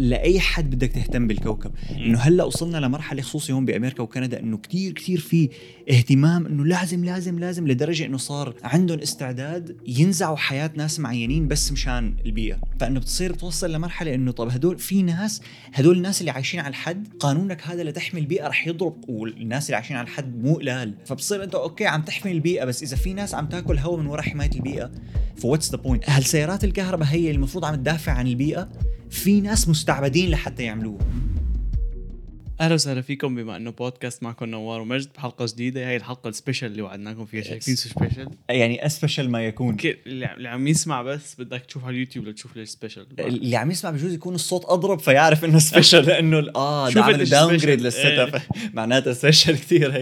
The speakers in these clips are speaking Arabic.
لأي حد بدك تهتم بالكوكب. إنه هلأ وصلنا لمرحلة خصوصي هون بأمريكا وكندا إنه كتير كتير في اهتمام إنه لازم لازم لازم لدرجة إنه صار عندهم استعداد ينزعوا حياة ناس معينين بس مشان البيئة. فإنه بتصير بتوصل لمرحلة إنه طب هدول في ناس هدول الناس اللي عايشين على الحد قانونك هذا لتحمي البيئة رح يضرب والناس اللي عايشين على الحد مو قلال. فبتصير أنت أوكي عم تحمي البيئة بس إذا في ناس عم تاكل هواء من وراء حماية البيئة ف what's the point؟ هالسيارات الكهرباء هي المفروض عم تدافع عن البيئة؟ في ناس مستعبدين لحتى يعملوه. أهلا وسهلا فيكم بما إنه بودكاست معكم نوار ومجد بحلقة جديدة. هاي الحلقة ال special اللي وعدناكم فيها. شايفين شو special يعني special ما يكون. اللي عم- يسمع بس بدك تشوف على اليوتيوب لتشوف ليش special اللي عم يسمع بجوز يكون الصوت أضرب فيعرف إنه special لأنه آه ده عمل down. grade لل setup. معناتها special كثير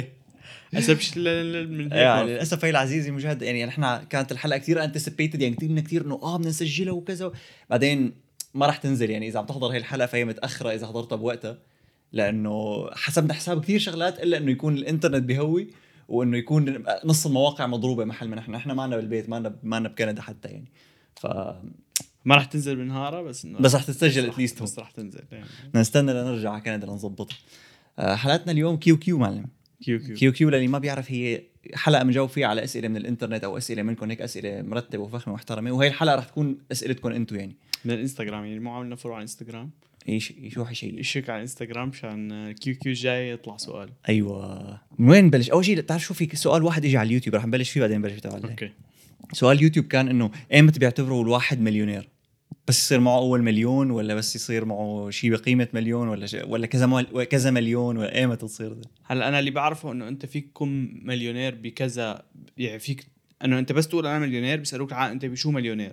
هي سبيشل من يعني للأسف هي العزيزي مشاهد يعني نحن كانت الحلقة كثير انتسبيتد يعني كثير كثير إنه آه بدنا نسجلها وكذا. بعدين ما راح تنزل يعني إذا عم تحضر هي الحلقة فهي متأخرة إذا حضرتها بوقتها لأنه حسبنا حساب كثير شغلات إلا إنه يكون الإنترنت بهوي وإنه يكون نص المواقع مضروبة محل ما نحن نحن ما بالبيت ما ما بكندا حتى يعني. ف ما راح تنزل بنهارها بس إنه بس رح تتسجل اتليست بس رح تنزل يعني. نستنى لنرجع على كندا لنظبطها. آه، حلقتنا اليوم Q Q معلم. Q Q. Q Q للي ما بيعرف هي حلقة بنجاوب فيها على أسئلة من الإنترنت أو أسئلة منكم هيك أسئلة مرتبة وفخمة ومحترمه وهي الحلقة رح تكون اسئلتكم أنتم يعني. من الإنستغرام يعني مو عملنا follow على الإنستغرام. إيش شو حشي اشترك على الإنستغرام؟ مشان Q Q جاي يطلع سؤال. أيوه. من وين نبلش أول شيء بتعرف شو في سؤال واحد اجى على اليوتيوب رح نبلش فيه بعدين نبلش تبع okay. سؤال يوتيوب كان إنه ايمتى بيعتبروا الواحد مليونير. بس يصير معه أول مليون ولا بس يصير معه شيء بقيمة مليون ولا شيء ولا كذا مل... كذا مليون ولا ايمتى تصير ده هلا أنا اللي بعرفه إنه أنت فيك تكون مليونير بكذا يعني فيك إنه أنت بس تقول أنا مليونير بيسألوك أنت بشو مليونير؟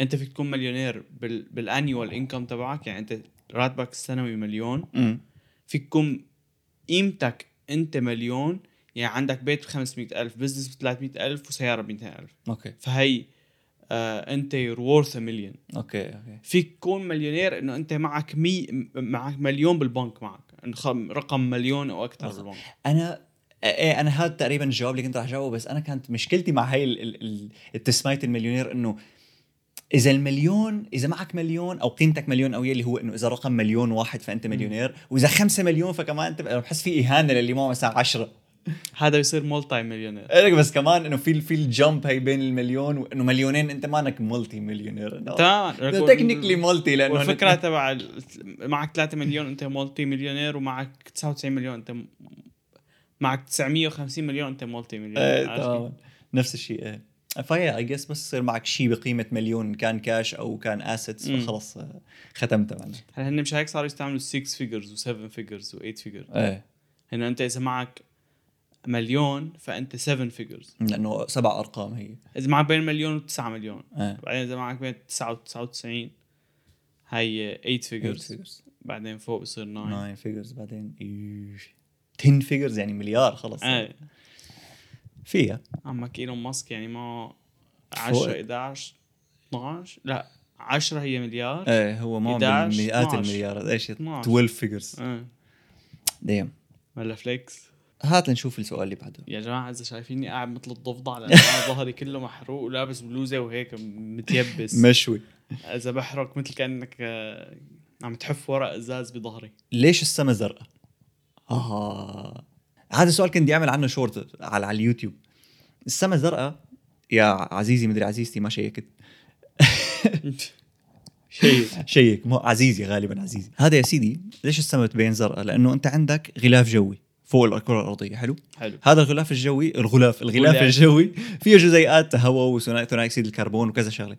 أنت فيك تكون مليونير بال بال annual income تبعك يعني أنت راتبك السنوي مليون. امم فيك تكون قيمتك أنت مليون يعني عندك بيت ب 500 ألف business ب 300 ألف وسيارة ب 200 ألف. okay. فهي آه أنت worth a million. okay okay. فيك تكون مليونير إنه أنت معك مي معك مليون بالبنك معك. رقم مليون أو أكثر. بالبنك. أنا إيه أنا هذا تقريبا الجواب اللي كنت رح جاوبه بس أنا كانت مشكلتي مع هاي ال- ال- ال- التسمية المليونير إنه إذا المليون إذا معك مليون أو قيمتك مليون أو اللي هو إنه إذا رقم مليون واحد فأنت مليونير وإذا خمسة مليون فكمان أنت بحس في إهانة للي معه مثلا عشرة. هذا بيصير multi millionaire إيه بس كمان إنه في في ال jump هي بين المليون وانه مليونين أنت مانك multi millionaire تمام. technically multi لأنه والفكرة تبع معك 3 مليون أنت multi millionaire ومعك 99 مليون أنت معك 950 مليون أنت multi إيه millionaire؟ تماما نفس الشيء إيه. فهي I guess بس يصير معك شيء بقيمة مليون كان كاش أو كان assets. فخلص آه، ختمتها معنا هلا هن مش هيك صاروا يستعملوا 6 figures و7 figures و8 figures إيه. إنه أنت إذا معك مليون فأنت 7 figures لأنه سبع أرقام هي. إذا معك بين مليون و9 مليون. إيه بعدين إذا معك بين 9 و99 هي 8 figures بعدين فوق بصير 9 9 figures بعدين إيش. 10 figures يعني مليار خلص إيه فيها. عمك إيلون ماسك يعني ما فوق. 10 11 12 لا 10 هي مليار. إيه هو ما 11 بالمئات 12. المليارات إيش 12. 12 figures إيه damn ولا flex هات لنشوف السؤال اللي بعده. يا جماعة إذا شايفيني قاعد مثل الضفدع لأنه أنا ظهري كله محروق ولابس بلوزة وهيك متيبس. مشوي. إذا بحرق مثل كأنك آه، عم تحف ورق إزاز بظهري. ليش السما زرقاء؟ آه هذا السؤال كنت بدي أعمل عنه شورت على على اليوتيوب. السما زرقاء؟ يا عزيزي مدري عزيزتي ما شيكت. شيء شيك. مو عزيزي غالبا عزيزي. هذا يا سيدي ليش السما بتبين زرقاء؟ لأنه أنت عندك غلاف جوي. فوق الكره الأرضية. حلو؟ حلو. هذا الغلاف الجوي الغلاف الغلاف غلاف. الجوي فيه جزيئات هواء وثاني ثاني أكسيد الكربون وكذا شغلة.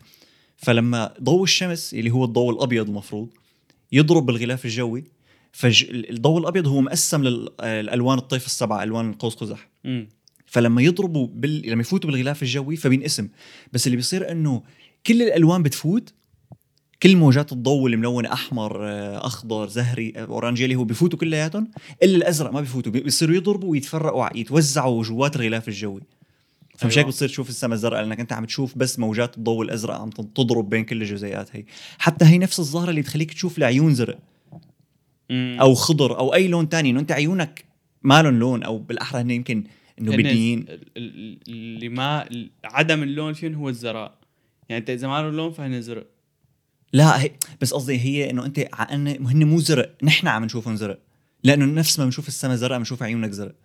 فلما ضوء الشمس اللي هو الضوء الأبيض المفروض يضرب بالغلاف الجوي فالضوء الأبيض هو مقسم للألوان الطيف السبعة ألوان قوس قزح. فلما يضربوا بال... لما يفوتوا بالغلاف الجوي فبينقسم. بس اللي بيصير إنه كل الألوان بتفوت كل موجات الضوء الملونه أحمر آه، أخضر زهري آه، اورانجي اللي هو بفوتوا كلياتهم إلا الأزرق ما بفوتوا بي- بيصيروا يضربوا ويتفرقوا يتوزعوا جوات الغلاف الجوي. فمش هيك أيوة. بتصير تشوف السماء الزرقاء لأنك أنت عم تشوف بس موجات الضوء الأزرق عم تضرب بين كل الجزيئات هي. حتى هي نفس الظاهره اللي تخليك تشوف العيون زرق. أو خضر أو أي لون تاني إنه أنت عيونك ما لهم لون أو بالأحرى هن يمكن إنه بديين ال- ال- اللي ما عدم اللون فيهم هو الزرق يعني أنت إذا ما له لون فهن زرق. لا هي بس قصدي هي إنه أنت ع- أن- هن مو زرق. نحن عم نشوفهم زرق. لأنه نفس ما بنشوف السما زرق بنشوف عيونك زرق.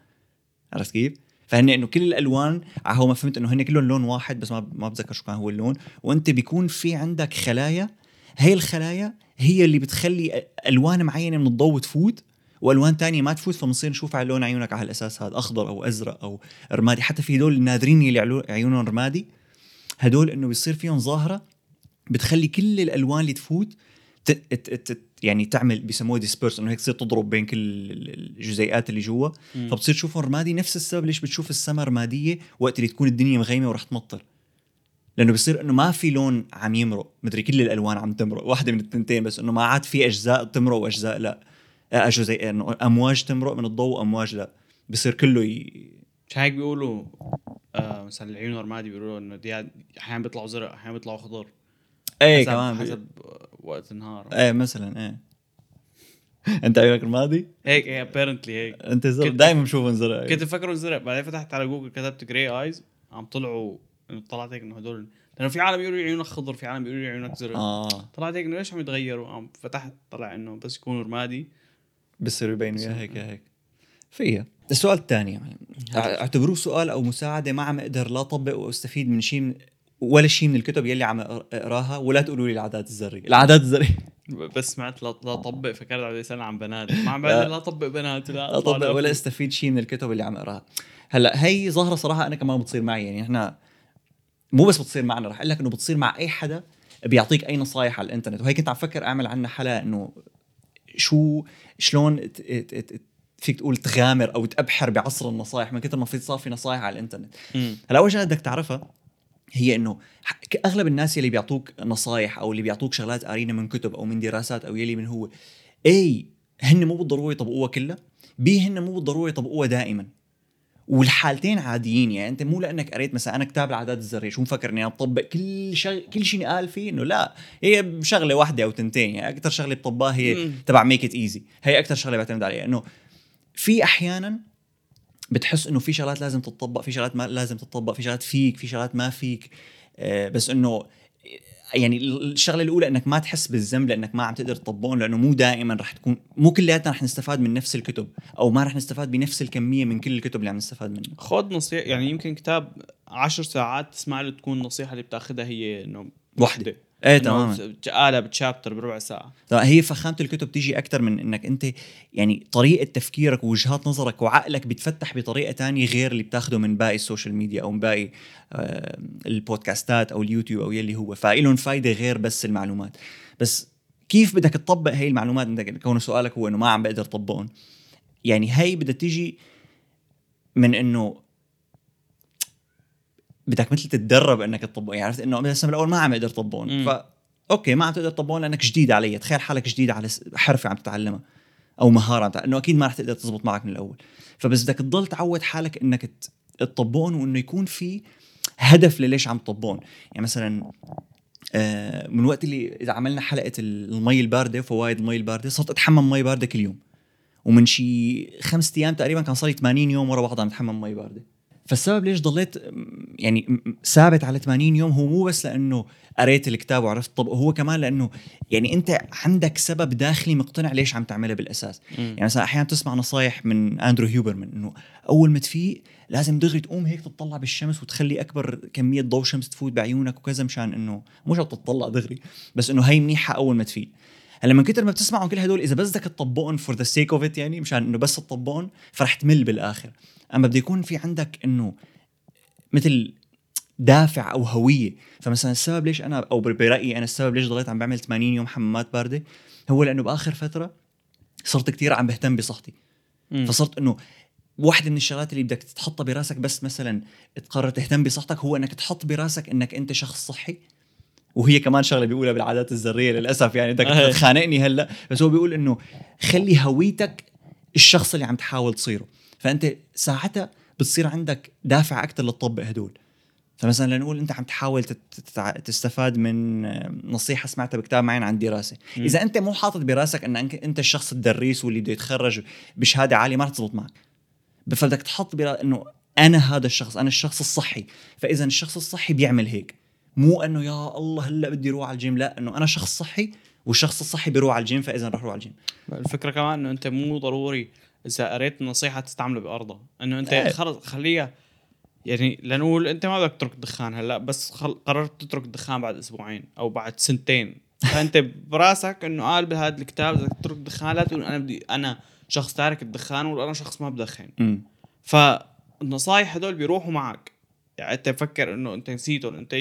عرفت كيف؟ فهن إنه كل الألوان ع- هو ما فهمت إنه هن كلهم لون واحد بس ما ما بتذكر شو كان هو اللون. وأنت بيكون في عندك خلايا. هي الخلايا هي اللي بتخلي ألوان معينة من الضوء تفوت وألوان تانية ما تفوت فبنصير نشوف على لون عيونك على الاساس هذا أخضر أو أزرق أو رمادي. حتى في هدول النادرين اللي عيونهم رمادي هدول إنه بيصير فيهم ظاهرة بتخلي كل الألوان اللي تفوت ت... ت... ت... يعني تعمل بيسموها ديسبيرس إنه هيك تصير تضرب بين كل الجزيئات اللي جوا. فبتصير تشوفهم رمادي نفس السبب ليش بتشوف السما رمادية وقت اللي تكون الدنيا مغيمة ورح تمطر. لأنه بصير إنه ما في لون عم يمرق. مدري كل الألوان عم تمرق. واحدة من التنتين بس إنه ما عاد في أجزاء تمرق وأجزاء لا. آه، اجزاء إنه أمواج تمرق من الضوء وأمواج لا. بصير كله ي... مش هيك بيقولوا آه مثلا العيون الرمادي بيقولوا إنه دي أحيانا بيطلعوا زرق أحيانا بيطلعوا خضر. إيه حسب آه، وقت النهار. إيه مثلا إيه. أنت عيونك رمادي؟ هيك هي apparently هيك. أنت زرق دائما بشوفهم زرق كنت مفكره زرق بعدين فتحت على جوجل كتبت gray eyes عم طلعوا طلعت هيك إنه هدول. لأنه في عالم يقولوا لي عيونك خضر في عالم بيقولوا لي عيونك زرق آه. طلعت هيك إنه ليش عم يتغيروا؟ عم فتحت طلع إنه بس يكونوا رمادي. بصيروا يبينوا يا هيك. يا هيك. فيها. السؤال الثاني اع- اعتبروه سؤال أو مساعدة ما عم أقدر لا أطبق وأستفيد من شيء ولا شيء من الكتب يلي عم أقراها ولا تقولوا لي العادات الذرية. العادات الذرية. بس سمعت لا طبق فكرت عم يسال عن بنات. ما عم لا. طبق بنات لا لا اطبق ولا استفيد شيء من الكتب اللي عم أقراها. هلأ هي ظاهرة صراحة أنا كمان بتصير معي. يعني إحنا مو بس بتصير معنا رح أقول لك إنه بتصير مع أي حدا بيعطيك أي نصايح على الإنترنت. وهي كنت عم فكر أعمل عنها حلقة إنه شو شلون ت- ت- ت- فيك تقول تغامر أو تأبحر بعصر النصائح من كثر ما في صار في نصائح على الإنترنت. هلأ أول شغله بدك تعرفها هي إنه أغلب الناس اللي بيعطوك نصائح أو اللي بيعطوك شغلات قارينها من كتب أو من دراسات أو يلي من هو إي هن مو بالضروره يطبقوها كلها بس هن مو بالضروره يطبقوها دائما والحالتين عاديين يعني أنت مو لأنك قريت مثلا أنا كتاب العادات الذرية شو مفكر إني بطبق كل شيء كل شيء قال فيه إنه لا هي شغلة واحدة أو تنتين يعني أكثر شغلة بطبقها هي. تبع make it easy هي أكثر شغلة بعتمد عليها إنه في أحيانا بتحس إنه في شغلات لازم تطبق في شغلات ما لازم تطبق في شغلات فيك في شغلات ما فيك. آه، بس إنه يعني الشغلة الأولى إنك ما تحس بالذنب لأنك ما عم تقدر تطبقهم لأنه مو دائما رح تكون مو كلياتنا رح نستفاد من نفس الكتب أو ما رح نستفاد بنفس الكمية من كل الكتب اللي عم نستفاد منها. خذ نصيحة يعني يمكن كتاب عشر ساعات تسمع له تكون النصيحه اللي بتأخذها هي إنه وحدة. إيه إنه تماما. قالها ب chapter بربع ساعة. طبعاً هي فخامة الكتب تيجي أكثر من إنك أنت يعني طريقة تفكيرك ووجهات نظرك وعقلك بيتفتح بطريقة تانية غير اللي بتاخده من باقي ال social media أو من باقي آه، البودكاستات أو اليوتيوب أو يلي هو. فإلهم فايدة غير بس المعلومات. بس كيف بدك تطبق هي المعلومات؟ انت كونه سؤالك هو إنه ما عم بقدر أطبقهم. يعني هي بدها تيجي من إنه بدك مثل تتدرب إنك تطبق يعني عرفت إنه مثلا بالاول ما عم أقدر اطبقهم مم. ف أوكي ما عم تقدر تطبقهم لأنك جديد علي تخيل حالك جديد على حرفة عم تتعلمها أو مهارة عم تتعلمها إنه أكيد ما رح تقدر تزبط معك من الأول. فبس بدك تضل تعود حالك إنك تطبقهم وإنه يكون في هدف لليش عم تطبقهم يعني مثلا آه، من وقت اللي إذا عملنا حلقة المي الباردة وفوائد المي الباردة صرت أتحمم مي باردة كل يوم. ومن شي خمسة أيام تقريبا كان صار لي 80 يوم ورا بعض عم أتحمم مي باردة. فالسبب ليش ضليت م- يعني م- ثابت على 80 يوم هو مو بس لأنه قريت الكتاب وعرفت طب هو كمان لأنه يعني أنت عندك سبب داخلي مقتنع ليش عم تعملها بالأساس. يعني مثلا أحيانا تسمع نصايح من أندرو هيوبرمان إنه أول ما تفيق لازم دغري تقوم هيك تطلع بالشمس وتخلي أكبر كمية ضوء شمس تفوت بعيونك وكذا مشان إنه مش عم تطلع دغري بس إنه هي منيحة أول ما تفيق. هلا من كتر ما بتسمعهم كل هدول إذا بس بدك تطبقهم for the sake of it يعني مشان إنه بس تطبقهم فرح تمل بالآخر. أما بده يكون في عندك إنه مثل دافع أو هوية. فمثلا السبب ليش أنا أو برأيي أنا السبب ليش ضليت عم بعمل 80 يوم حمامات باردة هو لأنه بآخر فترة صرت كتير عم بهتم بصحتي. مم. فصرت إنه واحدة من الشغلات اللي بدك تحطها براسك بس مثلا تقرر تهتم بصحتك هو إنك تحط براسك إنك أنت شخص صحي. وهي كمان شغلة بيقولها بالعادات الذرية للأسف يعني بدك. تخانقني هلأ. بس هو بيقول إنه خلي هويتك الشخص اللي عم تحاول تصيره. فأنت ساعتها بتصير عندك دافع أكثر لتطبق هدول. فمثلا لنقول أنت عم تحاول تستفاد من نصيحة سمعتها بكتاب معين عن دراسه. إذا أنت مو حاطط براسك أنك أنت الشخص الدريس واللي بده يتخرج بشهادة عالية ما رح تزبط معك. فبدك تحط إنه أنا هذا الشخص أنا الشخص الصحي. فإذا الشخص الصحي بيعمل هيك. مو إنه يا الله هلأ بدي أروح على الجيم لا إنه أنا شخص صحي والشخص الصحي بيروح على الجيم فإذا رح أروح على الجيم. الفكرة كمان إنه أنت مو ضروري إذا قريت النصيحه تستعملها بارضها إنه أنت إيه. خلص خليها يعني لنقول أنت ما بدك تترك الدخان هلأ بس خل... قررت تترك الدخان بعد أسبوعين أو بعد سنتين. فأنت براسك إنه قال بهذا الكتاب بدك تترك الدخان لا تقول أنا بدي أنا شخص تارك الدخان ولا أنا شخص ما بدخن. فالنصايح هدول بيروحوا معك. انت فكر انه انت نسيتهم انت ي...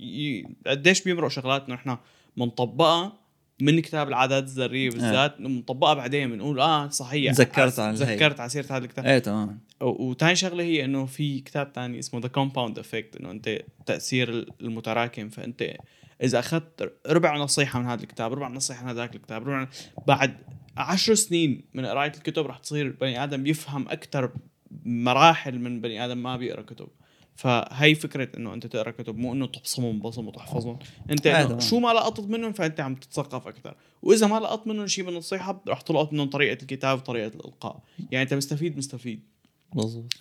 ي... قديش بيمرق شغلات انه إحنا بنطبقها من كتاب العادات الذرية بالذات إنه بنطبقها بعدين بنقول آه صحيح. تذكرت عن. تذكرت على سيرة هذا الكتاب. إيه تمام. و- وتاني شغلة هي إنه في كتاب تاني اسمه The Compound Effect إنه أنت تأثير المتراكم. فأنت إذا أخذت ربع نصيحة من هذا الكتاب ربع نصيحة من هذاك الكتاب ربع بعد عشر سنين من قرايه الكتب رح تصير بني آدم يفهم أكثر مراحل من بني آدم ما بيقرأ كتب. فهي فكرة إنه أنت تقرأ كتب مو إنه تبصمهم بصم وتحفظهم. أنت آه، إنه تمام. شو ما لقطت منهم فأنت عم تتثقف أكثر. وإذا ما لقطت منهم شيء من النصيحه رح تلقط منهم طريقة الكتاب وطريقة الإلقاء. يعني أنت مستفيد مستفيد. مظبوط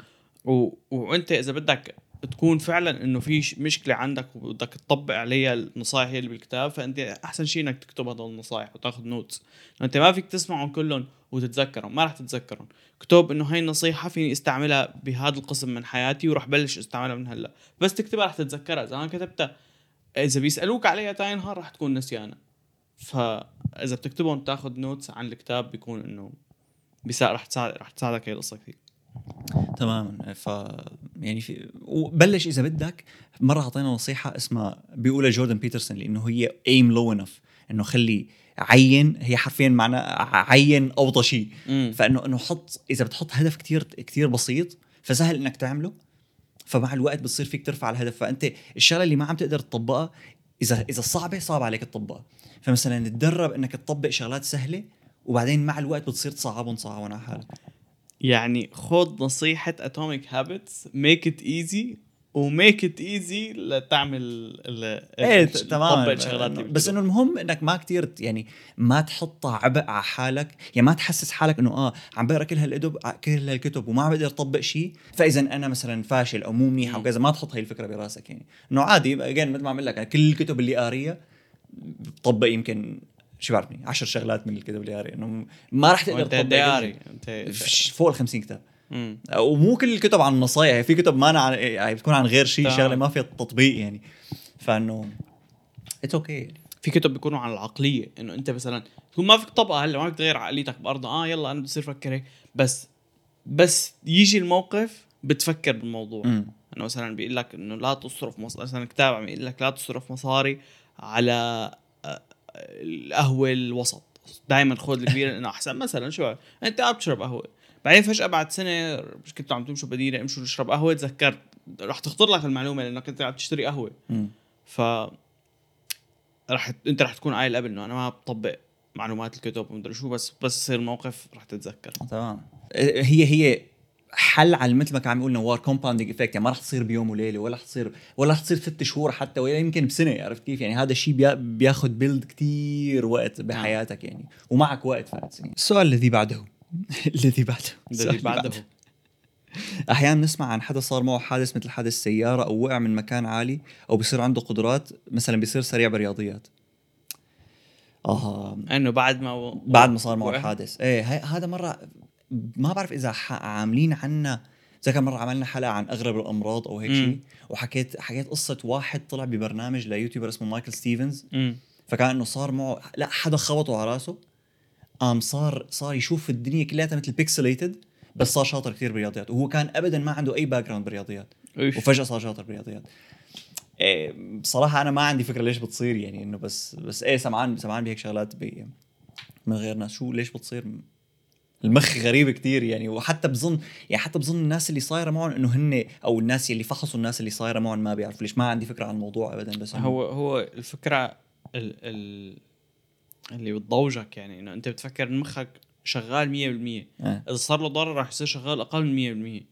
و... وأنت إذا بدك تكون فعلا إنه في مشكلة عندك وبدك تطبق عليها النصائح اللي بالكتاب فأنت أحسن شيء إنك تكتب هدول النصائح وتأخذ نوتس أنت ما فيك تسمعهم كلهم وتتذكرهم ما راح تتذكرهم. اكتب إنه هاي النصيحة فيني أستعملها بهذا القسم من حياتي وراح بلش أستعملها من هلأ. بس تكتبها راح تتذكرها. إذا ما كتبتها إذا بيسألوك عليها تاني نهار راح تكون نسيانها فاذا بتكتبهم تأخذ notes عن الكتاب بيكون إنه راح تساعد راح تساعدك هي القصة كثير. تماما. ف يعني في وبلش إذا بدك. مرة أعطينا نصيحة اسمها بيقولها جوردن بيترسون لأنه هي aim low enough إنه خلي عين هي حرفيا معناها عين أوطى شيء. فإنه إنه حط إذا بتحط هدف كتير كتير بسيط فسهل إنك تعمله. فمع الوقت بتصير فيك ترفع الهدف. فأنت الشغلة اللي ما عم تقدر تطبقها إذا إذا صعبة صعب عليك تطبقها. فمثلا تدرب إنك تطبق شغلات سهلة وبعدين مع الوقت بتصير تصعبهم تصعبهم على حالك. يعني خذ نصيحة Atomic Habits make it easy و make it easy لتعمل ال إيه تمام الشغلات بس. إنه المهم إنك ما كتير يعني ما تحطها عبء على حالك يعني ما تحسس حالك إنه آه عم بقرأ كل هالكتب كل هالكتب وما عم بقدر أطبق شيء فإذا أنا مثلا فاشل أو مو منيح أو. كذا ما تحط هاي الفكرة براسك يعني إنه عادي اجين مثل ما عم لك أنا كل الكتب اللي قاريها بطبق يمكن شو بعرفني 10 شغلات من الكتب اللي قاريها إنه ما راح تقدر أنت شيء. فش- فوق ال 50 كتاب. مم. ومو كل الكتب عن النصايح يعني في كتب ما أنا عن يعني بتكون عن غير شيء. شغلة ما فيها تطبيق يعني. فإنه it's okay يعني في كتب بيكونوا عن العقلية. إنه أنت مثلا تكون ما فيك تطبقها هلا ما فيك تغير عقليتك بارضها آه يلا أنا بصير أفكر هيك. بس بس يجي الموقف بتفكر بالموضوع. مم. إنه مثلا بيقول لك إنه لا تصرف مصاري مثلا كتاب عم يقول لك لا تصرف مصاري على القهوة الوسط. دائما خذ الكبيره لأنه أحسن. مثلا شو. أنت قاعد بتشرب قهوة. بعدين فجأة بعد سنة كنتوا عم تمشوا بديرة امشوا نشرب قهوة تذكرت رح تخطر لك المعلومة لأنك أنت عم تشتري قهوة. ف رح أنت رح تكون قايل قبل إنه أنا ما بطبق معلومات الكتب ومدري شو بس بس يصير موقف رح تتذكر. تمام. هي هي حل على مثل ما كان عم يقول نوار compounding effect يعني ما رح تصير بيوم وليلة ولا رح تصير ولا رح تصير ست شهور حتى ولا يمكن بسنة عرفت كيف؟ يعني هذا الشيء بيا- بياخذ build كتير وقت بحياتك يعني ومعك وقت فات يعني. السؤال الذي بعده الذي بعده الذي بعده. أحيانا بنسمع عن حدا صار معه حادث مثل حادث سيارة أو وقع من مكان عالي أو بصير عنده قدرات مثلا بيصير سريع بالرياضيات آه. إنه بعد ما بعد ما صار معه. الحادث إيه هذا مرة ما بعرف إذا عاملين عنا زي كان مرة عملنا حلقة عن أغرب الأمراض أو هيك. شيء وحكيت حكيت قصة واحد طلع ببرنامج ليوتيوبر اسمه مايكل ستيفنز مم. فكان إنه صار معه لا حدا خبطه على راسه قام صار صار يشوف الدنيا كلها مثل pixelated بس صار شاطر كثير بالرياضيات وهو كان ابدا ما عنده أي background بالرياضيات. وفجأة صار شاطر بالرياضيات إيه بصراحة أنا ما عندي فكرة ليش بتصير يعني إنه بس بس إيه سمعان سمعان بهيك شغلات بي من غير ناس شو ليش بتصير المخ غريب كتير يعني وحتى بظن يعني حتى بظن الناس اللي صايرة معهم إنه هن أو الناس اللي فحصوا الناس اللي صايرة معهم ما بيعرفوا ليش. ما عندي فكرة عن الموضوع ابدا بس هو هو الفكرة ال ال اللي بتضوجك يعني إنه أنت بتفكر إن مخك شغال 100% إيه إذا صار له ضرر راح يصير شغال أقل من 100%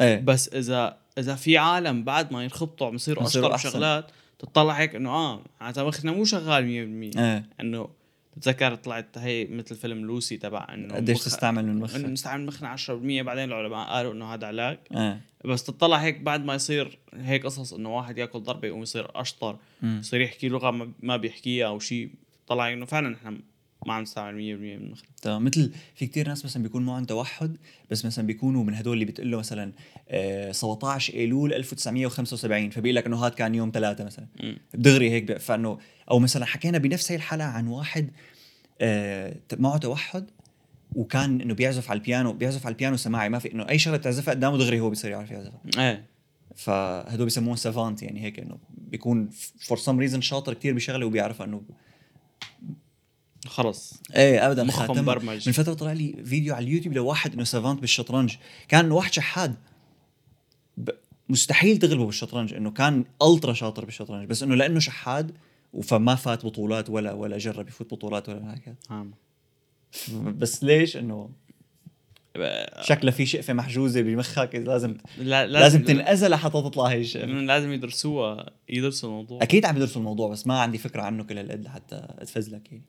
إيه. بس اذا إذا في عالم بعد ما ينخبطوا عم يصيروا أشطر. بشغلات تطلع هيك إنه آه معناتها مخنا مو شغال 100% إيه. إنه بتذكر طلعت هي مثل فيلم لوسي تبع إنه قديش مخ- تستعمل من مخك؟ نستعمل مخنا 10% بعدين العلماء قالوا إنه هذا علاج. إيه بس تطلع هيك بعد ما يصير هيك قصص إنه واحد يأكل ضربة يقوم يصير اشطر. يصير يحكي لغة ما- ما بيحكيها أو شيء طلع إنه فعلا إحنا ما عم نستعمل 100% من مخنا تمام مثل في كتير ناس مثلا بيكون معهم توحد بس مثلا بيكونوا من هدول اللي بتقول له مثلا آه 17 إيلول 1975 فبيقول لك إنه هذا كان يوم ثلاثة مثلا. دغري هيك فإنه أو مثلا حكينا بنفس هي الحلقة عن واحد آه معه توحد وكان إنه بيعزف على البيانو بيعزف على البيانو سماعي ما في إنه أي شغلة بتعزفها قدامه دغري هو بيصير يعرف يعزفها. إيه. فهدول بيسموه savant يعني هيك إنه بيكون for some reason شاطر كتير بشغلة وبيعرف إنه خلص إيه ابدا. مخه. مبرمج. من فترة طلع لي فيديو على اليوتيوب لواحد إنه savant بالشطرنج. كان واحد شحاد. ب... مستحيل تغلبه بالشطرنج إنه كان ultra شاطر بالشطرنج بس إنه لأنه شحاد فما فات بطولات ولا ولا جرب يفوت بطولات ولا هيك. عام. بس ليش؟ إنه شكله في شقفة محجوزة بمخك لازم لا لازم تنأذى لحتى تطلع هي الشقفة. لازم يدرسوها يدرسوا الموضوع. أكيد عم يدرسوا الموضوع بس ما عندي فكرة عنه كل هالقد لحتى أتفزلك يعني.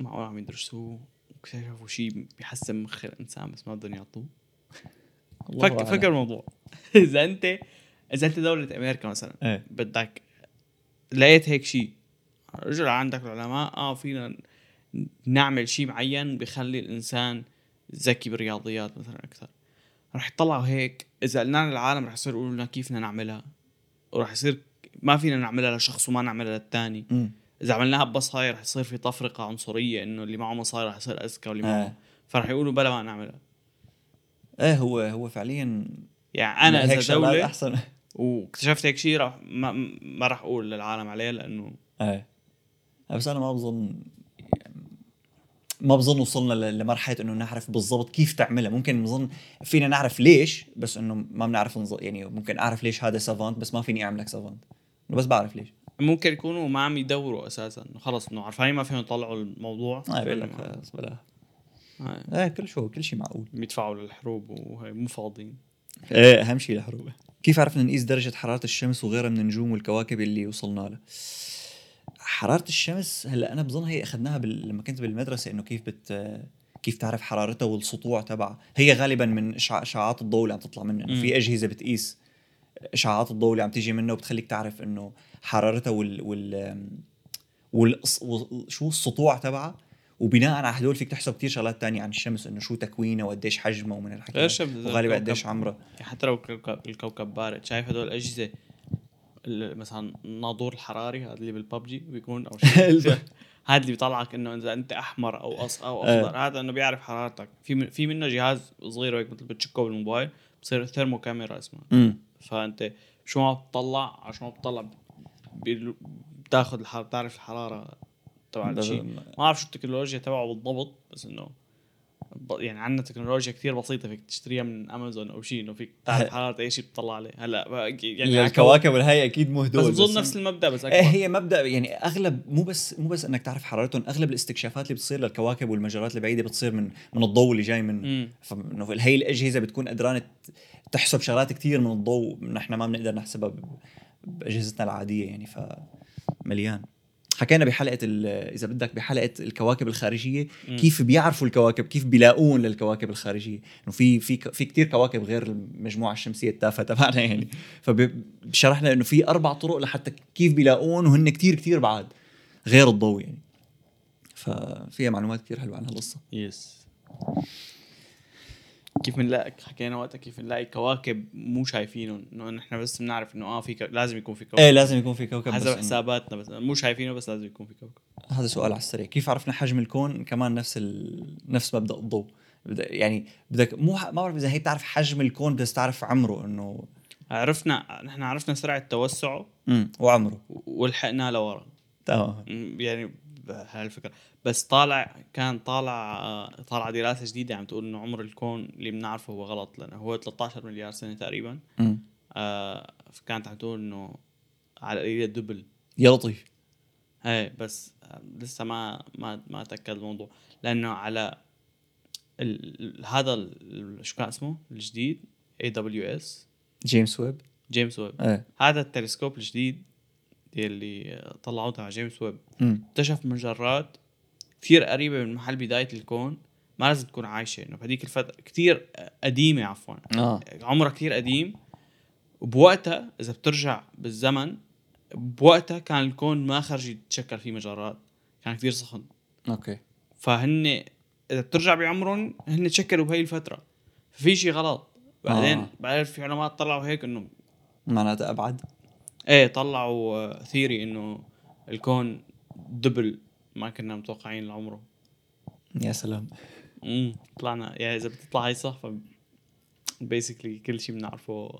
معقول عم يدرسوه واكتشفوا شيء بيحسن مخ الانسان بس ما بدهم يعطوه. فكر. فكر الموضوع. إذا انت إذا أنت دولة أمريكا مثلا إيه. بدك لقيت هيك شيء رجع عندك العلماء آه فينا نعمل شيء معين بخلي الإنسان ذكي بالرياضيات مثلا أكثر. رح يطلعوا هيك إذا قلنا للعالم رح يصير يقولوا لنا كيف بدنا نعملها ورح يصير ما فينا نعملها لشخص وما نعملها للثاني. إذا عملناها ببصاير رح يصير في تفرقه عنصرية إنه اللي معه مصاري رح يصير أذكى واللي معه. آه. فرح يقولوا بلا ما نعملها. إيه هو هو فعليا يعني أنا إذا دولة أحسن. واكتشفت هيك شيء رح ما, ما رح أقول للعالم عليه لأنه إيه. بس أنا ما بظن ما بظن وصلنا لمرحلة إنه نعرف بالضبط كيف تعملها. ممكن بظن فينا نعرف ليش بس إنه ما بنعرف. يعني ممكن أعرف ليش هذا سافانت بس ما فيني أعملك سافانت إنه بس بعرف ليش. ممكن يكونوا ما عم يدوروا أساسا. انه خلص إنه عارفين ما فيهم يطلعوا الموضوع. ما بقول لك خلص بلا. آه، إيه كل شو كل شيء معقول. بيدفعوا للحروب وهي مو فاضيين. إيه أهم شيء الحروب كيف عرفنا نقيس درجة حرارة الشمس وغيرها من النجوم والكواكب اللي وصلنا لها؟ حرارة الشمس هلأ أنا بظن هي أخذناها بال... لما كنت بالمدرسة إنه كيف بت كيف تعرف حرارتها والسطوع تبعها. هي غالبا من. اشعاعات الضوء اللي عم تطلع منها. في أجهزة بتقيس اشعاعات الضوء اللي عم تيجي منها وبتخليك تعرف إنه حرارتها وال وال وال شو السطوع تبعها. وبناء على هدول فيك تحسب كثير شغلات تانية عن الشمس إنه شو تكوينها وقديش حجمها ومن الحكي. وغالبا. قديش عمرها يعني حتى لو الكوكب, بارد. شايف هدول الاجهزه ال- مثلا الناظور الحراري هذا اللي بالببجي بيكون أو شيء. هذا اللي بيطلعك إنه إذا أنت أحمر أو أص أو إيه. أخضر. هذا إنه بيعرف حرارتك. في في منه جهاز صغير هيك مثل بتشكه بالموبايل بصير ثيرمو كاميرا اسمها امم فأنت شو ما بتطلع عشان ما بتطلع بتاخذ الحرارة بتعرف الحرارة تبع الشيء. ما أعرف شو التكنولوجيا تبعه بالضبط بس إنه يعني عندنا تكنولوجيا كثير بسيطة فيك تشتريها من امازون أو شيء إنه فيك تعرف حراره أي شيء بتطلع عليه. هلأ يعني الكواكب والهي أكيد مو بس بظن نفس المبدأ بس إيه أكبر. هي مبدأ يعني أغلب مو بس مو بس إنك تعرف حرارتهم أغلب الاستكشافات اللي بتصير للكواكب والمجرات البعيدة بتصير من من الضوء اللي جاي من. فانه هي الأجهزة بتكون قدرانة تحسب شغلات كثير من الضوء نحن ما بنقدر نحسبها بأجهزتنا العادية يعني ف مليان حكينا بحلقة ال- إذا بدك بحلقة الكواكب الخارجية مم. كيف بيعرفوا الكواكب؟ كيف بيلاقون للكواكب الخارجية؟ إنه في في ك- في كثير كواكب غير المجموعة الشمسية التافهة تبعنا يعني. فشرحنا إنه في أربع طرق لحتى كيف بيلاقون وهن كثير كثير بعاد غير الضوء يعني. ففيها معلومات كثير حلوة عن هالقصة. يس كيف بنلاقي حكينا وقتها كيف نلاقي كواكب مو شايفينهم إنه نحن بس بنعرف إنه آه في. لازم يكون في كوكب. إيه لازم يكون في كوكب حسب حساباتنا بس مو شايفينه بس لازم يكون في كوكب. هذا سؤال على السريع. كيف عرفنا حجم الكون؟ كمان نفس ال... نفس مبدأ الضوء. يعني بدك مو ح- ما بعرف إذا هي بتعرف حجم الكون بس تعرف عمره انه عرفنا نحن عرفنا سرعة توسعه امم وعمره. ولحقناه لورا. تمام. يعني هاي الفكرة بس طالع كان طالع آه، طالع دراسة جديدة عم تقول إنه عمر الكون اللي بنعرفه هو غلط لأنه هو 13 مليار سنة تقريبا. آه كانت عم تقول إنه على القليله double يا لطيف. إيه بس آه، لسه ما ما ما تاكد الموضوع. لأنه على ال ال- هذا ال- شو كان اسمه؟ الجديد JWS جيمس ويب. جيمس ويب. إيه. هذا التلسكوب الجديد اللي طلعوه جيمس ويب. اكتشف مجرات كثير قريبة من محل بداية الكون ما لازم تكون عايشة إنه بهذيك الفترة كثير قديمة عفوا. آه. عمرها كثير قديم. وبوقتها إذا بترجع بالزمن بوقتها كان الكون ما خرج يتشكل فيه مجرات كان كثير سخن. okay. فهن إذا بترجع بعمرهم هن تشكلوا بهي الفترة. ففي شيء غلط. بعدين آه. آه. بعدين في علماء طلعوا هيك إنه معناتها أبعد. إيه طلعوا theory إنه الكون double ما كنا متوقعين لعمره. يا سلام. امم طلعنا يعني إذا بتطلع هاي صح ف بيسكلي كل شيء بنعرفه.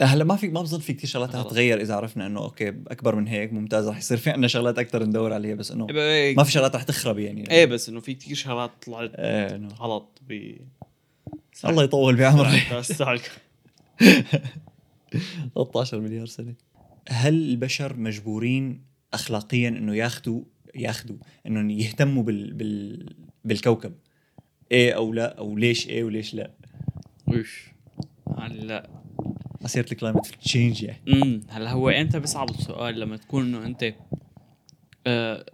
هلا ما في ما بظن في كثير شغلات رح. تتغير إذا عرفنا إنه أوكي أكبر من هيك ممتاز رح يصير في عندنا شغلات أكثر ندور عليها بس إنه إيه ما في شغلات رح تخرب يعني. إيه بس إنه في كثير شغلات طلعت إيه غلط ب الله يطول بعمرك توسع 13 مليار سنة. هل البشر مجبورين اخلاقيا إنه ياخذوا ياخذوا إنه يهتموا بال, بال بالكوكب؟ إيه أو لا أو ليش إيه وليش لا؟ وش هلا. مسيره ال climate change يعني. امم هلا هو إمتى بيصعب السؤال لما تكون إنه أنت آه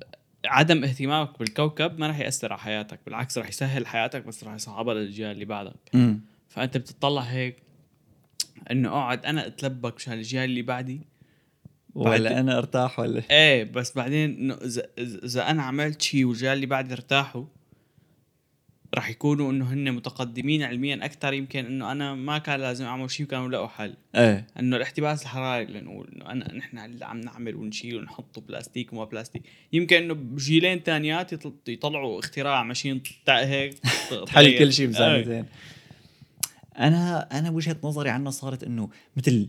عدم اهتمامك بالكوكب ما راح يأثر على حياتك بالعكس راح يسهل حياتك بس راح يصعبها للاجيال اللي بعدك. امم فأنت بتطلع هيك إنه أقعد أنا أتلبك مشان الاجيال اللي بعدي؟ بعد- ولا أنا أرتاح ولا؟ إيه بس بعدين اذا أنا عملت شيء والرجال اللي بعدي ارتاحوا راح يكونوا إنه هن متقدمين علميا أكثر يمكن إنه أنا ما كان لازم أعمل شيء وكانوا لقوا حل. إيه. إنه الاحتباس الحراري لنقول إنه انا نحن اللي عم نعمل ونشيل ونحطه بلاستيك وما بلاستيك. يمكن إنه بجيلين تانيات يطل- يطلعوا اختراع ماشين هيك تحل كل شيء إيه. بثانيتين أنا أنا وجهة نظري عنها صارت إنه مثل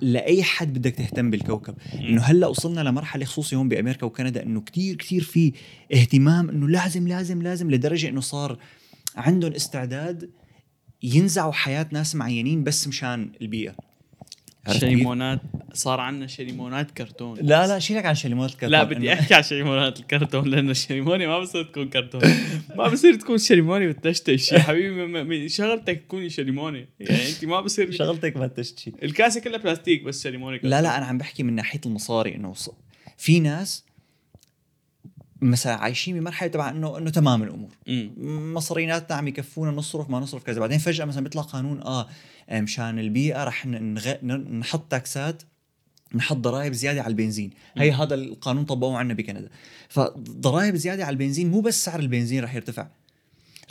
لأي حد بدك تهتم بالكوكب إنه هلأ وصلنا لمرحلة خصوصي هون بأمريكا وكندا إنه كتير كتير في اهتمام إنه لازم لازم لازم لدرجة إنه صار عندهم استعداد ينزعوا حياة ناس معينين بس مشان البيئة؟ شليمونات صار عندنا شليمونات كرتون. لا لا شيلك عن شليمات الكرتون لا بدي أحكي عن شليمونات الكرتون لأنه الشليموني ما بصير تكون كرتون. ما بصير تكون شليموني وتشتش يا حبيبي شغلتك تكوني شليموني يعني أنت ما بصير شغلتك ما تشتي الكاسة كلها بلاستيك بس شليموني كرتون. لا لا أنا عم بحكي من ناحية المصاري إنه في ناس مثلا عايشين بمرحلة تبع انه إنه تمام الأمور. مصاريناتنا عم يكفونا نصرف ما نصرف كذا. بعدين فجأة مثلا بيطلع قانون آه آه، مشان البيئة رح نغ... نحط تاكسات نحط ضرائب زيادة على البنزين. هي هذا القانون طبقوه عندنا بكندا. فضرائب زيادة على البنزين مو بس سعر البنزين رح يرتفع.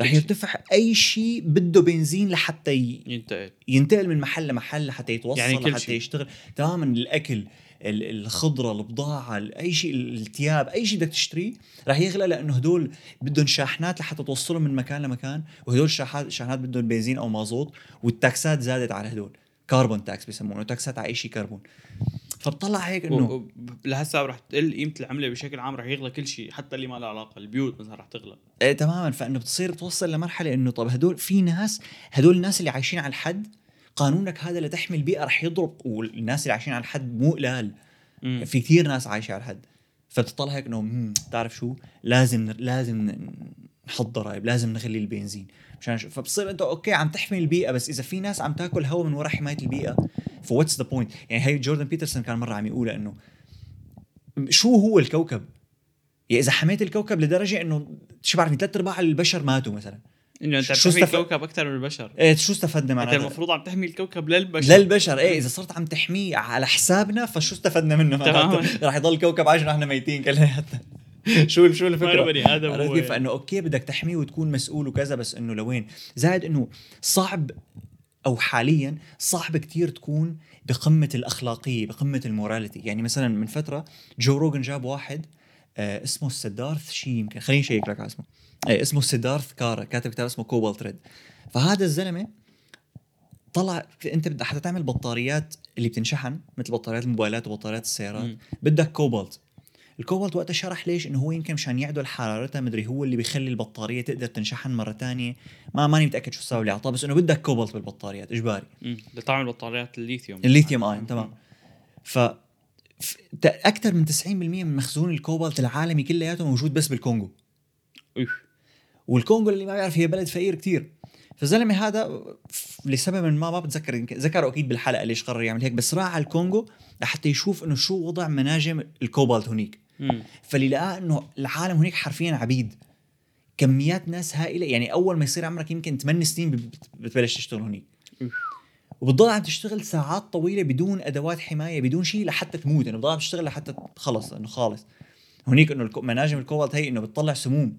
رح. يرتفع أي شيء بده بنزين لحتى ي... ينتقل. ينتقل من محل لمحل لحتى يتوصل يعني كل لحتى. يشتغل. تماما الأكل ال- الخضرة البضاعة ال- أي شيء الثياب أي شيء بدك تشتريه رح يغلى لأنه هدول بدهم شاحنات لحتى توصلهم من مكان لمكان وهدول الشاحنات شاحنات بدهم بنزين أو مازوت والتاكسات زادت على هدول. carbon tax بيسمونه تاكسات على أي شيء كربون فبطلع هيك إنه لهسه رح تقل قيمة العملة بشكل عام رح يغلى كل شيء حتى اللي ما له علاقة البيوت مثلا رح تغلى. إيه تماما. فإنه بتصير توصل لمرحلة إنه طب هدول في ناس هدول الناس اللي عايشين على الحد قانونك هذا لتحمي البيئة رح يضرب والناس اللي عايشين على الحد مو قلال. في كثير ناس عايشة على الحد. فبتطلع هيك إنه "مم، بتعرف شو؟ لازم لازم نحط ضرائب لازم نغلي البنزين. مشان شو؟ فبصير أنت okay عم تحمي البيئة بس إذا في ناس عم تاكل هوا من وراء حماية البيئة ف what's the point يعني هي جوردن بيترسون كان مرة عم يقولها إنه شو هو الكوكب؟ يعني إذا حميت الكوكب لدرجة إنه شو بعرفني ثلاث أرباع البشر ماتوا مثلا. إنه أنت شو تحمي استف- الكوكب أكثر من البشر. إيه شو استفدنا أنت معناتها؟ المفروض عم تحمي الكوكب للبشر. للبشر إيه إذا صرت عم تحميه على حسابنا فشو استفدنا منه. معناتها رح يضل الكوكب عايش ونحن ميتين كلياتنا. شو شو الفكرة؟ بني آدم عرفت كيف؟ فإنه okay بدك تحميه وتكون مسؤول وكذا بس إنه لوين؟ زائد إنه صعب أو حاليا صعب كتير تكون بقمة الأخلاقية بقمة ال morality. يعني مثلا من فترة جو روجن جاب واحد آه اسمه سيدارث شي يمكن خليني شيك لك على اسمه. آه اسمه سيدارث كارا كاتب كتاب اسمه Cobalt Red فهذا الزلمة طلع أنت بدك حتى تعمل بطاريات اللي بتنشحن مثل بطاريات الموبايلات وبطاريات السيارات. بدك كوبالت الكوبالت وقتها شرح ليش؟ إنه هو يمكن مشان يعدل حرارتها مدري هو اللي بيخلي البطارية تقدر تنشحن مرة تانية. ما ماني متأكد شو السبب اللي أعطاه بس إنه بدك كوبالت بالبطاريات. اجباري. لتعمل بطاريات الليثيوم الليثيوم آين تمام. ف أكثر من 90% من مخزون الكوبالت العالمي كلياته موجود بس بالكونغو. والكونغو اللي ما بيعرف هي بلد فقير كتير. فالزلمه هذا لسبب ما ما بتذكر ذكروا أكيد بالحلقة ليش قرر يعمل هيك بس راح على الكونغو لحتى يشوف إنه شو وضع مناجم الكوبالت هنيك. فاللي لقاه إنه العالم هناك حرفيا عبيد. كميات ناس هائلة يعني أول ما يصير عمرك يمكن 8 سنين بت- بتبلش تشتغل أوف. وبتضل عم تشتغل ساعات طويلة بدون أدوات حماية بدون شيء لحتى تموت انه بتضل عم تشتغل لحتى خلص إنه خالص. هنيك إنه مناجم الكوبالت هي إنه بتطلع سموم.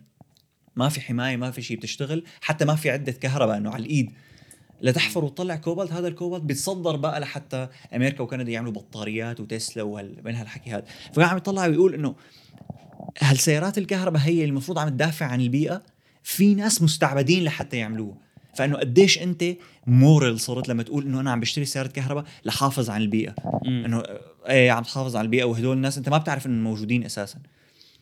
ما في حماية ما في شيء بتشتغل حتى ما في عدة كهرباء إنه على الإيد. لتحفر وتطلع كوبالت هذا الكوبالت بيتصدر بقى لحتى أمريكا وكندا يعملوا بطاريات وتسلا وهال من هالحكي هذا. فقاعد عم يطلع ويقول إنه هالسيارات الكهرباء هي المفروض عم تدافع عن البيئة. في ناس مستعبدين لحتى يعملوها. فإنه قديش أنت moral صرت لما تقول إنه أنا عم بشتري سيارة كهرباء لحافظ عن البيئة. إنه إيه عم تحافظ على البيئة وهدول الناس أنت ما بتعرف إنهم موجودين أساسا.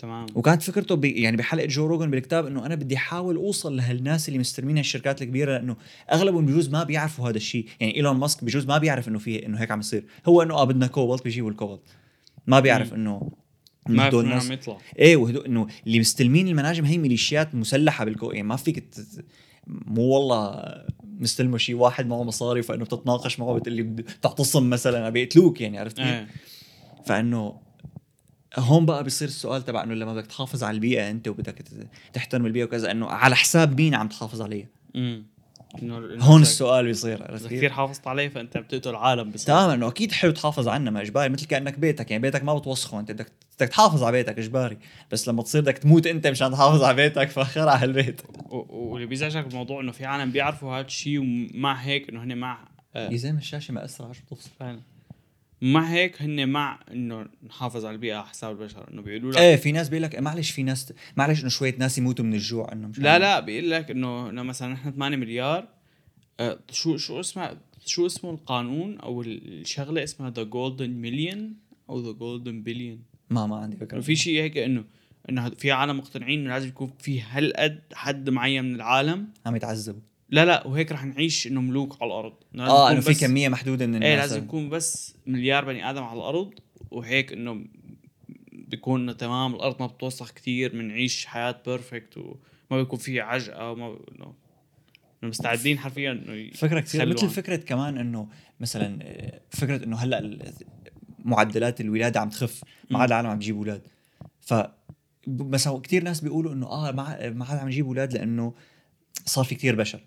تمام. وكانت فكرته بي يعني بحلقة جو روجن بالكتاب إنه أنا بدي أحاول أوصل لهالناس اللي مستلمين الشركات الكبيرة لأنه أغلبهم بجوز ما بيعرفوا هذا الشيء. يعني إيلون ماسك بجوز ما بيعرف إنه في إنه هيك عم يصير. هو إنه آه بدنا كوبالت بيجيبوا الكوبالت. ما بيعرف. إنه ما هدول الناس عم يطلع. إيه وهدول إنه اللي مستلمين المناجم هي ميليشيات مسلحة بالكو يعني ما فيك ت... مو والله مستلمه شيء واحد معه مصاري فإنه بتتناقش معه بتقول لي بد- تعتصم مثلا بيقتلوك يعني عرفت كيف؟ إيه. فإنه هون بقى بيصير السؤال تبع إنه لما بدك تحافظ على البيئة أنت وبدك تحترم البيئة وكذا إنه على حساب مين عم تحافظ عليها؟ امم هون السؤال بيصير إذا؟ كثير حافظت عليه فأنت بتقتل العالم بس تماما إنه أكيد حلو تحافظ عنها ما إجباري مثل كأنك بيتك يعني بيتك ما بتوسخه أنت بدك بدك تحافظ على بيتك إجباري. بس لما تصير بدك تموت أنت مشان تحافظ على بيتك فخر على و- واللي بيزعجك بالموضوع إنه في عالم بيعرفوا هذا الشيء ومع هيك إنه هن مع آه، يا زلمة الشاشة ما أسرع شو فعلا. مع هيك هن مع إنه نحافظ على البيئة على حساب البشر إنه بيقولوا لك إيه في ناس بيقول لك معلش في ناس معلش إنه شوية ناس يموتوا من الجوع إنه مش لا لا بيقول لك إنه مثلا نحن 8 مليار آه، شو شو اسمه شو اسمه القانون أو الشغلة اسمها the golden million أو the golden billion ما ما عندي فكرة في شيء هيك إنه إنه في عالم مقتنعين إنه لازم يكون في هالقد حد معين من العالم عم يتعذبوا. لا لا وهيك رح نعيش إنه ملوك على الأرض. آه إنه في كمية محدودة من الناس. إيه لازم يكون بس مليار بني آدم على الأرض وهيك إنه بيكون تمام الأرض ما بتوسخ كثير بنعيش حياة perfect وما بيكون في عجقة وما إنه إنه مستعدين حرفيا إنه فكرة كثير مثل فكرة كمان إنه مثلا آه، فكرة إنه هلأ معدلات الولادة عم تخف ما عاد العالم عم تجيب أولاد. ف ب- مثلا كثير ناس بيقولوا إنه آه ما عاد عم نجيب أولاد لأنه صار في كثير بشر.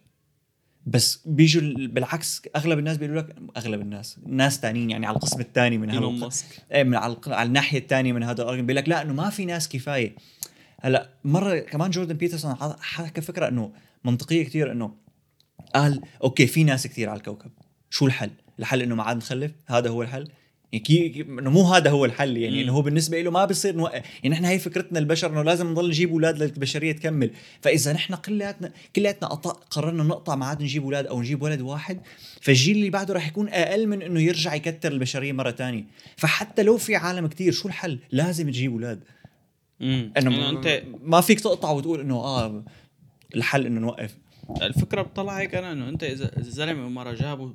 بس بيجوا ال- بالعكس أغلب الناس بيقولوا لك أغلب الناس ناس تانيين يعني على القسم الثاني من هذا ماسك. من على, على الناحية الثانية من هذا الارجن بيقول لك لا إنه ما في ناس كفاية. هلأ مرة كمان جوردن بيترسون حكى فكرة إنه منطقية كثير إنه قال okay في ناس كثير على الكوكب. شو الحل؟ الحل إنه ما عاد نخلف؟ هذا هو الحل. يعني إنه مو هذا هو الحل يعني. إنه هو بالنسبة له ما بصير نوقف يعني نحن هي فكرتنا البشر إنه لازم نضل نجيب أولاد للبشرية تكمل. فإذا نحن كلياتنا كلياتنا قررنا نقطع ما عاد نجيب أولاد أو نجيب ولد واحد فالجيل اللي بعده رح يكون أقل من إنه يرجع يكتر البشرية مرة تانية. فحتى لو في عالم كتير شو الحل؟ لازم تجيب أولاد. إنه انه انت ما فيك تقطع وتقول إنه آه الحل إنه نوقف. الفكرة بتطلع هيك أنا إنه أنت اذا الزلمه ومرة جابوا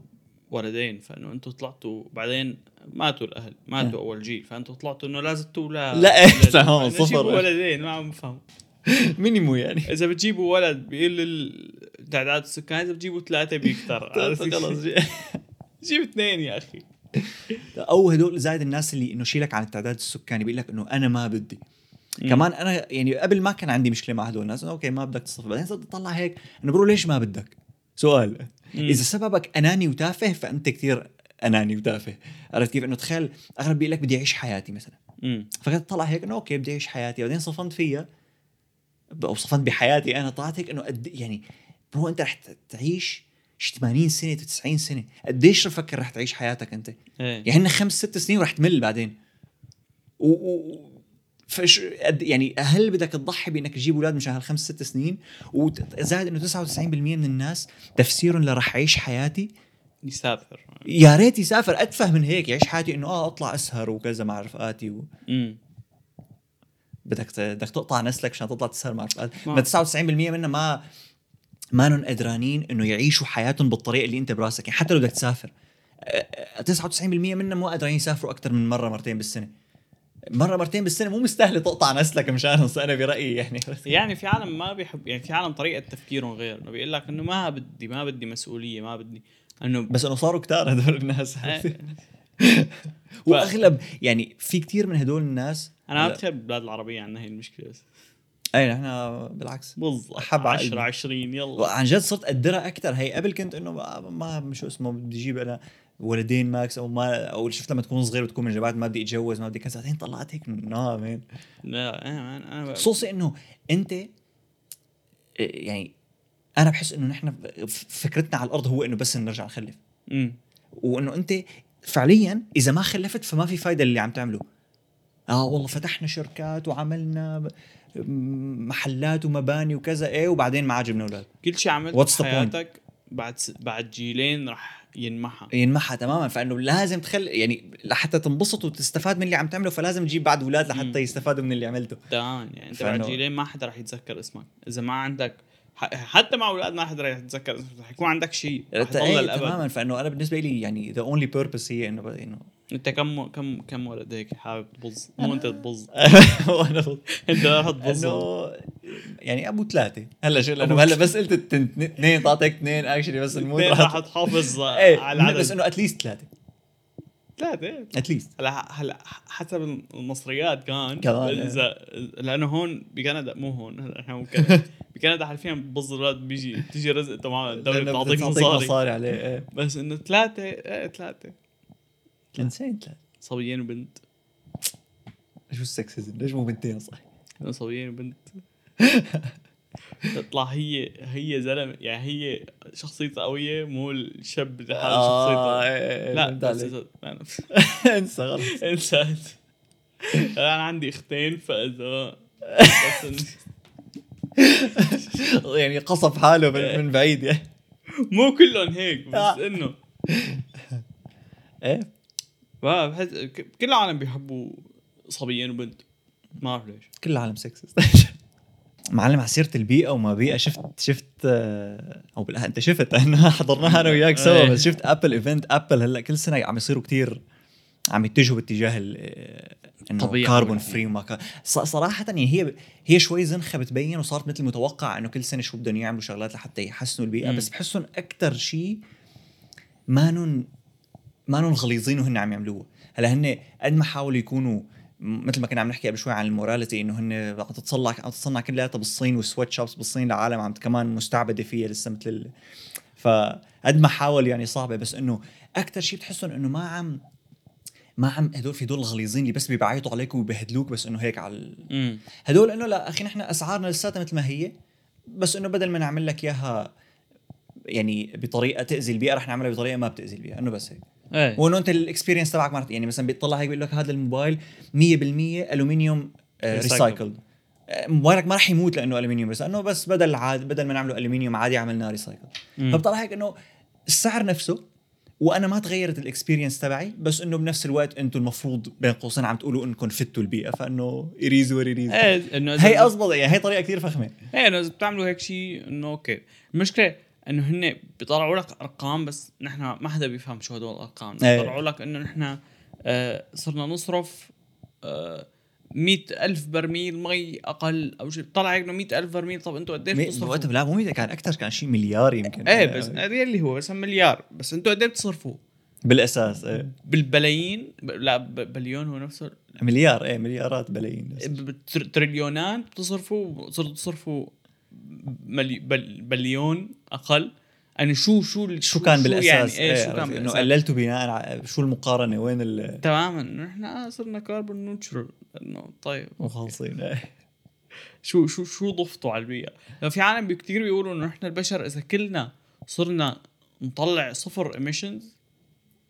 ولدين فإنه أنتم طلعتوا بعدين ماتوا الأهل ماتوا أول جيل فانتم طلعتوا إنه لازم تولى لا، إيه، صفر. ولدين ما عم بفهم. مينيمو يعني. إذا بتجيبوا ولد بيقل التعداد السكان إذا بتجيبوا ثلاثة كيف؟ خلص. جيب اثنين يا أخي. أو هدول زايد الناس اللي إنه شيلك عن التعداد السكاني بيقول لك إنه أنا ما بدي. كمان أنا يعني قبل ما كان عندي مشكلة مع هدول الناس انه okay ما بدك تصطف بعدين صرت أطلع هيك إنه bro ليش ما بدك؟ سؤال. مم. إذا سببك أناني وتافه فأنت كثير أناني وتافه. عرفت كيف؟ إنه تخيل أغلب بيقول لك بدي أعيش حياتي مثلا. فكنت طلع هيك إنه okay بدي أعيش حياتي. بعدين صفنت فيها أو صفنت بحياتي أنا طلعت هيك إنه قد يعني برو أنت رح تعيش شي 80 سنة 90 سنة. قديش فكر رح تعيش حياتك أنت؟ إيه. يعني خمس ست سنين ورح تمل بعدين. و, و... فش قد يعني هل بدك تضحي بأنك تجيب أولاد مشان هالخمس ست سنين وزائد إنه 99% من الناس تفسيرهم لرح اعيش حياتي؟ يسافر. يا ريت يسافر. أتفه من هيك يعيش حياتي إنه آه أطلع أسهر وكذا مع رفقاتي و... بدك بدك تقطع نسلك عشان تطلع تسهر مع رفقاتك. ما- ما 99% منهم ما ما قدرانين إنه يعيشوا حياتهم بالطريقة اللي أنت براسك. يعني حتى لو بدك تسافر أه، 99% منهم مو قادرين يسافروا أكثر من مرة مرتين بالسنة. مرة مرتين بالسنة مو مستاهلة تقطع نسلك مشانهم أنا برأيي يعني. يعني في عالم ما بيحب يعني في عالم طريقة تفكيرهم غير إنه بيقول لك إنه ما بدي ما بدي مسؤولية ما بدي إنه بس إنه صاروا كتار هدول الناس. إيه، واغلب يعني في كتير من هدول الناس أنا ما. بتحب البلاد العربية عندنا هي المشكلة بس. اي نحن بالعكس. بالضبط على 10 قلبي. 20 يلا. عن جد صرت اقدرها أكثر هي قبل كنت إنه ما, ما شو اسمه بدي أجيب أنا ولدين ماكس أو ما أو شفت لما تكون صغير بتكون من جبات ما بدي أتجوز ما بدي كذا بعدين طلعت هيك نو مان لا أنا أنا أنا خصوصي إنه أنت يعني أنا بحس إنه نحن فكرتنا على الأرض هو إنه بس نرجع نخلف امم وإنه أنت فعليا إذا ما خلفت فما في فايدة اللي عم تعمله آه والله فتحنا شركات وعملنا محلات ومباني وكذا إيه وبعدين ما عجبنا أولاد كل شيء عملته? بحياتك بعد. بعد جيلين رح ينمحى ينمحى تماما. فإنه لازم تخلي يعني لحتى تنبسط وتستفاد من اللي عم تعمله فلازم تجيب بعد أولاد. لحتى يستفادوا من اللي عملته. تماما يعني أنت بعد فإنه- جيلين ما حدا رح يتذكر اسمك؟ إذا ما عندك حتى مع أولاد ما حدا رح يتذكر رح يكون عندك شيء إيه تماما فإنه أنا بالنسبة لي يعني the only purpose هي إنه إنه أنت كم كم كم ولد هيك حابب تبظ مو أنت تبظ وأنا أنت رح تبظ إنه يعني أبو ثلاثة. هلا شو لأنه هلا بس قلت اثنين طاعتك اثنين actually بس اثنين راح رح تحافظ إيه على بس العدد. إنه at least ثلاثة. ثلاثة. at least هلا هلا حسب المصريات كمان. كمان، إيه. اذا لأنه هون بكندا مو هون هلا إحنا مو بكندا. بكندا حرفيا الولد بيجي بتيجي رزق تماما الدولة بتعطيك مصاري. مصاري. عليه إيه. بس إنه ثلاثة إيه ثلاثة. انسين ثلاثة. صبيين وبنت. شو السكسزم ليش مو بنتين؟ صح صبيين وبنت. تطلع هي هي زلمة يعني هي شخصيتها قوية مو الشاب اللي حاله آه، شخصيتها إيه، إيه، لا بس عليك. إذا- إنسى خلص إنسى أنا عندي أختين فإذا يعني قصف حاله من, من بعيد يعني. مو كلهم هيك بس آه. إنه. إيه. بحس كل العالم بيحبوا صبيين وبنت. ما بعرف ليش. كل العالم sexist معلم على سيرة البيئة وما بيئة شفت شفت آه، أو بالأ- أنت شفت انه حضرناها أنا وياك سوا إيه. بس شفت Apple event Apple هلأ كل سنة عم يصيروا كتير عم يتجهوا باتجاه ال- آه، إنه. carbon free وما كا- ص- صراحة يعني هي هي شوي زنخة بتبين وصارت مثل متوقع إنه كل سنة شو بدهم يعملوا شغلات لحتى يحسنوا البيئة مم. بس بحسهم أكثر شيء مانن مانن غليظين وهن عم يعملوها هلأ هن قد ما حاولوا يكونوا مثل ما كنا عم نحكي قبل شوي عن ال morality إنه هن عم تتصنع عم تتصنع كلياتها بالصين وال sweatshops بالصين العالم عم كمان مستعبدة فيها لسه مثل ال... فقد ما حاول يعني صعبة بس إنه أكثر شيء بتحسهم إنه ما عم ما عم هدول في دول الغليظين اللي بس بيبعيطوا عليك وبيبهدلوك بس إنه هيك على ال- هدول إنه لا أخي نحن أسعارنا لساتها مثل ما هي بس إنه بدل ما نعمل لك إياها يعني بطريقة تأذي البيئة رح نعملها بطريقة ما بتأذي البيئة إنه بس هيك. إيه. وإنه أنت ال experience تبعك مرت يعني مثلا بيطلع هيك بيقول لك هذا الموبايل 100% الومنيوم. recycled موبايلك ما رح يموت لأنه الومنيوم انه بس بدل عاد بدل ما نعمله الومنيوم عادي عملناه recycle. فبطلع هيك إنه السعر نفسه وأنا ما تغيرت ال experience تبعي بس إنه بنفس الوقت أنتم المفروض بين قوسين عم تقولوا إنكم فدتوا البيئة. فإنه it is what it is إيه إنه إذا- هي اضبط يعني هي طريقة كثير فخمة. إيه إنه إذا بتعملوا هيك شيء إنه أوكي. المشكلة إنه هن بيطلعوا لك أرقام بس نحن ما حدا بيفهم شو هدول الأرقام. إيه. بيطلعوا لك إنه نحن آه صرنا نصرف آه مئة ألف برميل مي أقل أو شيء طلع إنه مئة ألف برميل. طب أنتوا قديش بتصرفوا؟ وقتها لا مو مية، كان أكثر كان شيء مليار يمكن. إيه بس هذا اللي هو بس مليار. بس أنتوا قديش بتصرفوا؟ بالأساس إيه. بالبلايين لا بليون هو نفسه. مليار إيه مليارات بلايين تريليونات بتصرفوا صرتوا تصرفوا ملي بل بليون أقل. يعني شو شو شو كان بالاساس يعني؟ إيه شو عرفت؟ كان إنه قللتوا بناء على شو المقارنة؟ وين ال تماما. نحن آه صرنا carbon neutral إنه طيب. مخلصين. إيه. شو شو شو ضفتوا على البيئة؟ في عالم كثير بيقولوا إنه نحن البشر إذا كلنا صرنا نطلع صفر ايميشنز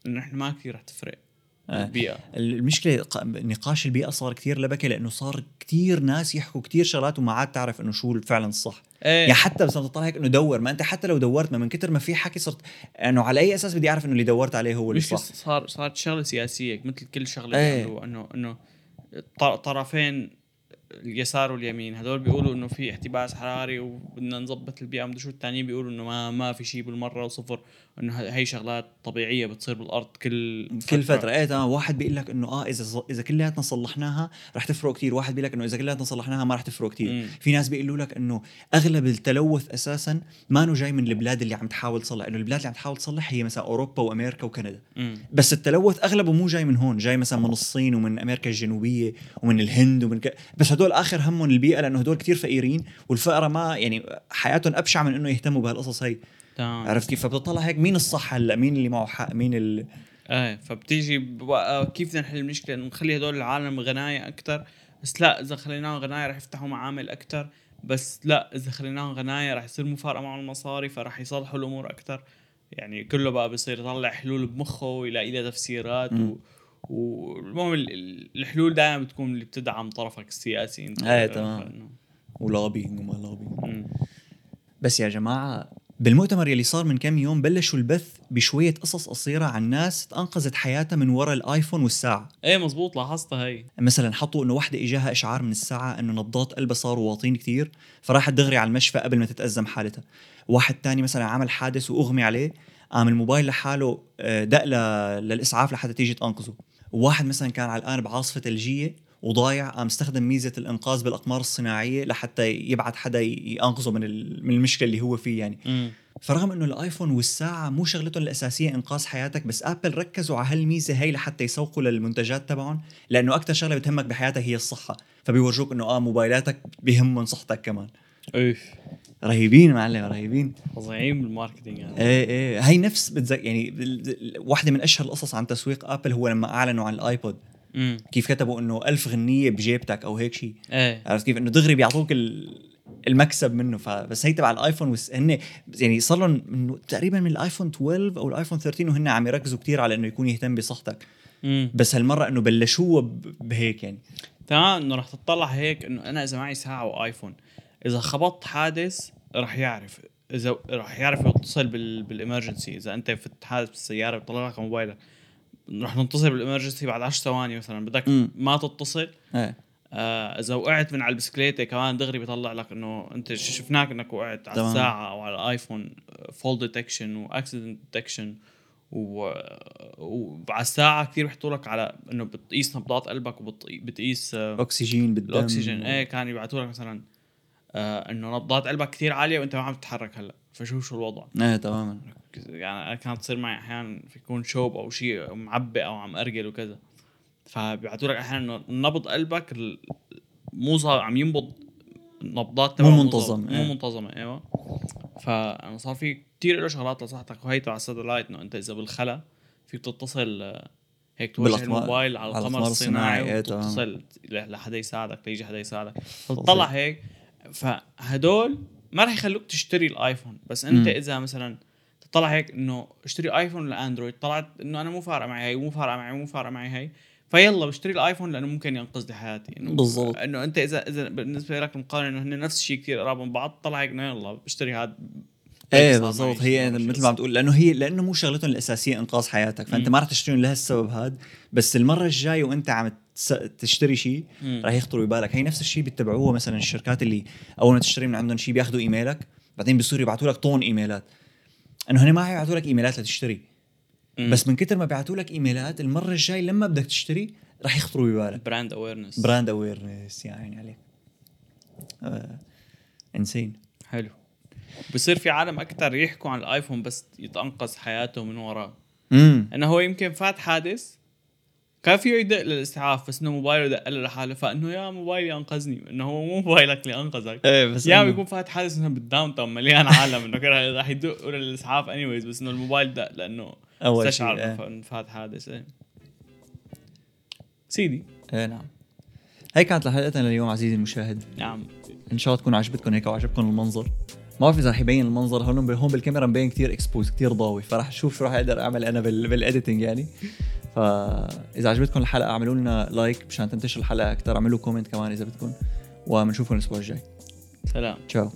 إنه نحن ما كثير رح تفرق. البيئة. المشكلة نقاش البيئة صار كتير لبكه لأنه صار كتير ناس يحكوا كتير شغلات وما عاد تعرف إنه شو فعلا الصح. إيه. يعني حتى بس تطلع هيك إنه دور ما أنت حتى لو دورت ما من كتر ما في حكي صرت إنه على أي أساس بدي أعرف إنه اللي دورت عليه هو اللي صح. صار صارت شغلة سياسية مثل كل شغلة إيه. بيعملوها انه انه طرفين اليسار واليمين. هدول بيقولوا إنه في احتباس حراري وبدنا نظبط البيئة مدري شو. الثانيين بيقولوا إنه ما ما في شيء بالمرة وصفر. إنه هي شغلات طبيعية بتصير بالأرض كل كل فترة. إيه تمام. واحد بيقول لك إنه آه إذا إذا كلياتنا صلحناها رح تفرق كثير واحد بيقول لك إنه إذا كلياتنا صلحناها ما رح تفرق كثير. في ناس بيقولوا لك إنه أغلب التلوث أساسا ما انه جاي من البلاد اللي عم تحاول تصلح. إنه البلاد اللي عم تحاول تصلح هي مثلا أوروبا وأمريكا وكندا. مم. بس التلوث أغلبه مو جاي من هون. جاي مثلا من الصين ومن أمريكا الجنوبية ومن الهند ومن ك... بس هدول آخر همهم البيئة لأنه هدول كتير فقيرين والفقراء ما يعني حياتهم أبشع من إنه يهتموا بهالقصص هي. تمام. عرفت كيف؟ فبتطلع هيك مين الصح هلأ؟ مين اللي معه حق؟ مين ال... إيه فبتيجي بوقت كيف بدنا نحل المشكلة؟ إنه نخلي هدول العالم غناية أكثر بس لا إذا خليناهم غناية رح يفتحوا معامل أكثر بس لا إذا خليناهم غناية رح يصير مفارقه معهم المصاري فرح يصلحوا الأمور أكثر يعني كله بقى بصير يطلع حلول بمخه ويلاقي لها تفسيرات و... والمهم ال- ال- الحلول دائما بتكون اللي بتدعم طرفك السياسي. انت إيه تمام. و lobbying وما lobbying. بس يا جماعة بالمؤتمر يلي صار من كم يوم بلشوا البث بشوية قصص قصيرة عن ناس انقذت حياتها من وراء الآيفون والساعة. إيه مزبوط لاحظتها هي. مثلا حطوا إنه وحدة إجاها إشعار من الساعة إنه نبضات قلبها صاروا واطين كتير فراحت دغري على المشفى قبل ما تتأزم حالتها. واحد تاني مثلا عمل حادث وأغمي عليه قام الموبايل لحاله آه، دق ل- للإسعاف لحتى تيجي تنقذه وواحد مثلا كان علقان بعاصفة ثلجيه وضايع قام استخدم ميزة الإنقاذ بالأقمار الصناعية لحتى يبعث حدا ينقذه من من المشكلة اللي هو فيه يعني. مم. فرغم إنه الآيفون والساعة مو شغلتهم الأساسية إنقاذ حياتك بس آبل ركزوا على هالميزة هي لحتى يسوقوا للمنتجات تبعهم لأنه أكثر شغلة بتهمك بحياتك هي الصحة. فبيورجوك إنه آه موبايلاتك بيهمهم صحتك كمان. أوف. رهيبين معلم رهيبين. فظيعين بال marketing يعني. إيه إيه. هي نفس بتذكر يعني واحدة من أشهر القصص عن تسويق ابل هو لما أعلنوا عن الايبود امم كيف كتبوا إنه ألف غنية بجيبتك أو هيك شيء إيه. عرفت كيف؟ إنه دغري بيعطوك ال- المكسب منه. فبس هي تبع الآيفون وس... هن يعني صار لهم من تقريبا من الآيفون 12 أو الآيفون 13 وهن عم يركزوا كتير على إنه يكون يهتم بصحتك. امم بس هالمرة إنه بلشوها بهيك يعني. تمام إنه رح تطلع هيك إنه أنا إذا معي ساعة وآيفون إذا خبطت حادث رح يعرف. إذا رح يعرف يتصل بال بال emergency إذا أنت في حادث بالسياره بيطلع لك موبايلك رح نتصل بال emergency بعد 10 ثواني مثلا. بدك مم. ما تتصل إيه. آه إذا وقعت من على البسكليتة كمان دغري بيطلع لك إنه أنت شفناك إنك وقعت على. الساعة أو على الايفون fall detection و accident detection و... وعلى الساعة كثير بيحطوا لك على إنه بتقيس نبضات قلبك وبتقيس آه اكسجين بالدم. الأكسجين. إيه كان يبعثوا لك مثلا آه إنه نبضات قلبك كثير عالية وأنت ما عم تتحرك هلأ. فشوف شو الوضع؟ إيه تماما. يعني أنا كانت تصير معي أحيانا يكون شوب أو شيء معبي أو عم أرجل وكذا. فبيبعثوا لك أحيانا إنه نبض قلبك مو صار عم ينبض نبضات مو منتظم، مو إيه. منتظمه إيوه. فأنا صار في كثير له شغلات لصحتك وهي تبع ال satellite إنه أنت إذا بالخلا فيك تتصل آه، هيك توجه الموبايل على القمر الصناعي الصناعي، إيه، تمام. وتتصل لحدا يساعدك ليجي حدا يساعدك. فتطلع هيك فهدول ما راح يخلوك تشتري الايفون بس انت مم. إذا مثلا تطلع هيك إنه اشتري ايفون ولا اندرويد طلعت إنه أنا مو فارقه معي هي مو فارقه معي مو فارقه معي هي فيلا بشتري الايفون لأنه ممكن ينقذ لي حياتي إنه بالضبط. إنه أنت إذا إذا بالنسبة لك مقارنة انه هن نفس الشيء كثير قراب من بعض طلع هيك إنه يلا بشتري هذا إيه صار بالضبط. هي مثل ما عم تقول لأنه هي لأنه مو شغلتهم الأساسية إنقاذ حياتك. فأنت. ما رح تشتريهم لهالسبب هذا بس المرة الجاية وأنت عم تشتري شيء. رح يخطر ببالك. هي نفس الشيء بيتبعوه مثلا الشركات اللي أول ما تشتري من عندهم شيء بياخذوا إيميلك بعدين بيصيروا يبعثوا لك طون إيميلات. إنه هن ما حيبعثوا لك إيميلات لتشتري. مم. بس من كتر ما بيعثوا لك إيميلات المرة الجاي لما بدك تشتري رح يخطروا ببالك. brand awareness brand awareness يا عيني عليك. آه. insane حلو. بصير في عالم أكثر يحكوا عن الآيفون بس يتنقذ حياته من وراه. امم إنه هو يمكن فات حادث كان فيه يدق للاسعاف بس إنه موبايله دق له لحاله. فإنه يا موبايلي انقذني إنه هو مو موبايلك اللي أنقذك. إيه بس يا بيكون فات حادث مثلا بال downtown مليان عالم. إنه كده راح يدقوا للاسعاف اني بس إنه الموبايل دق لإنه أول استشعر انه إيه. إنه فات حادث إيه. سيدي. إيه نعم. هي كانت لحلقتنا لليوم عزيزي المشاهد. نعم. إن شاء الله تكون عجبتكم هيك وعجبكم المنظر. ما بعرف إذا رح يبين المنظر هون هون بالكاميرا مبين كتير exposed كتير ضاوي فرح أشوف شو رح أقدر أعمل أنا بال بال editing يعني. فاذا عجبتكم الحلقة اعملوا لنا like مشان تنتشر الحلقة أكثر اعملوا comment كمان إذا بدكم وبنشوفكم الأسبوع الجاي. سلام. تشاو.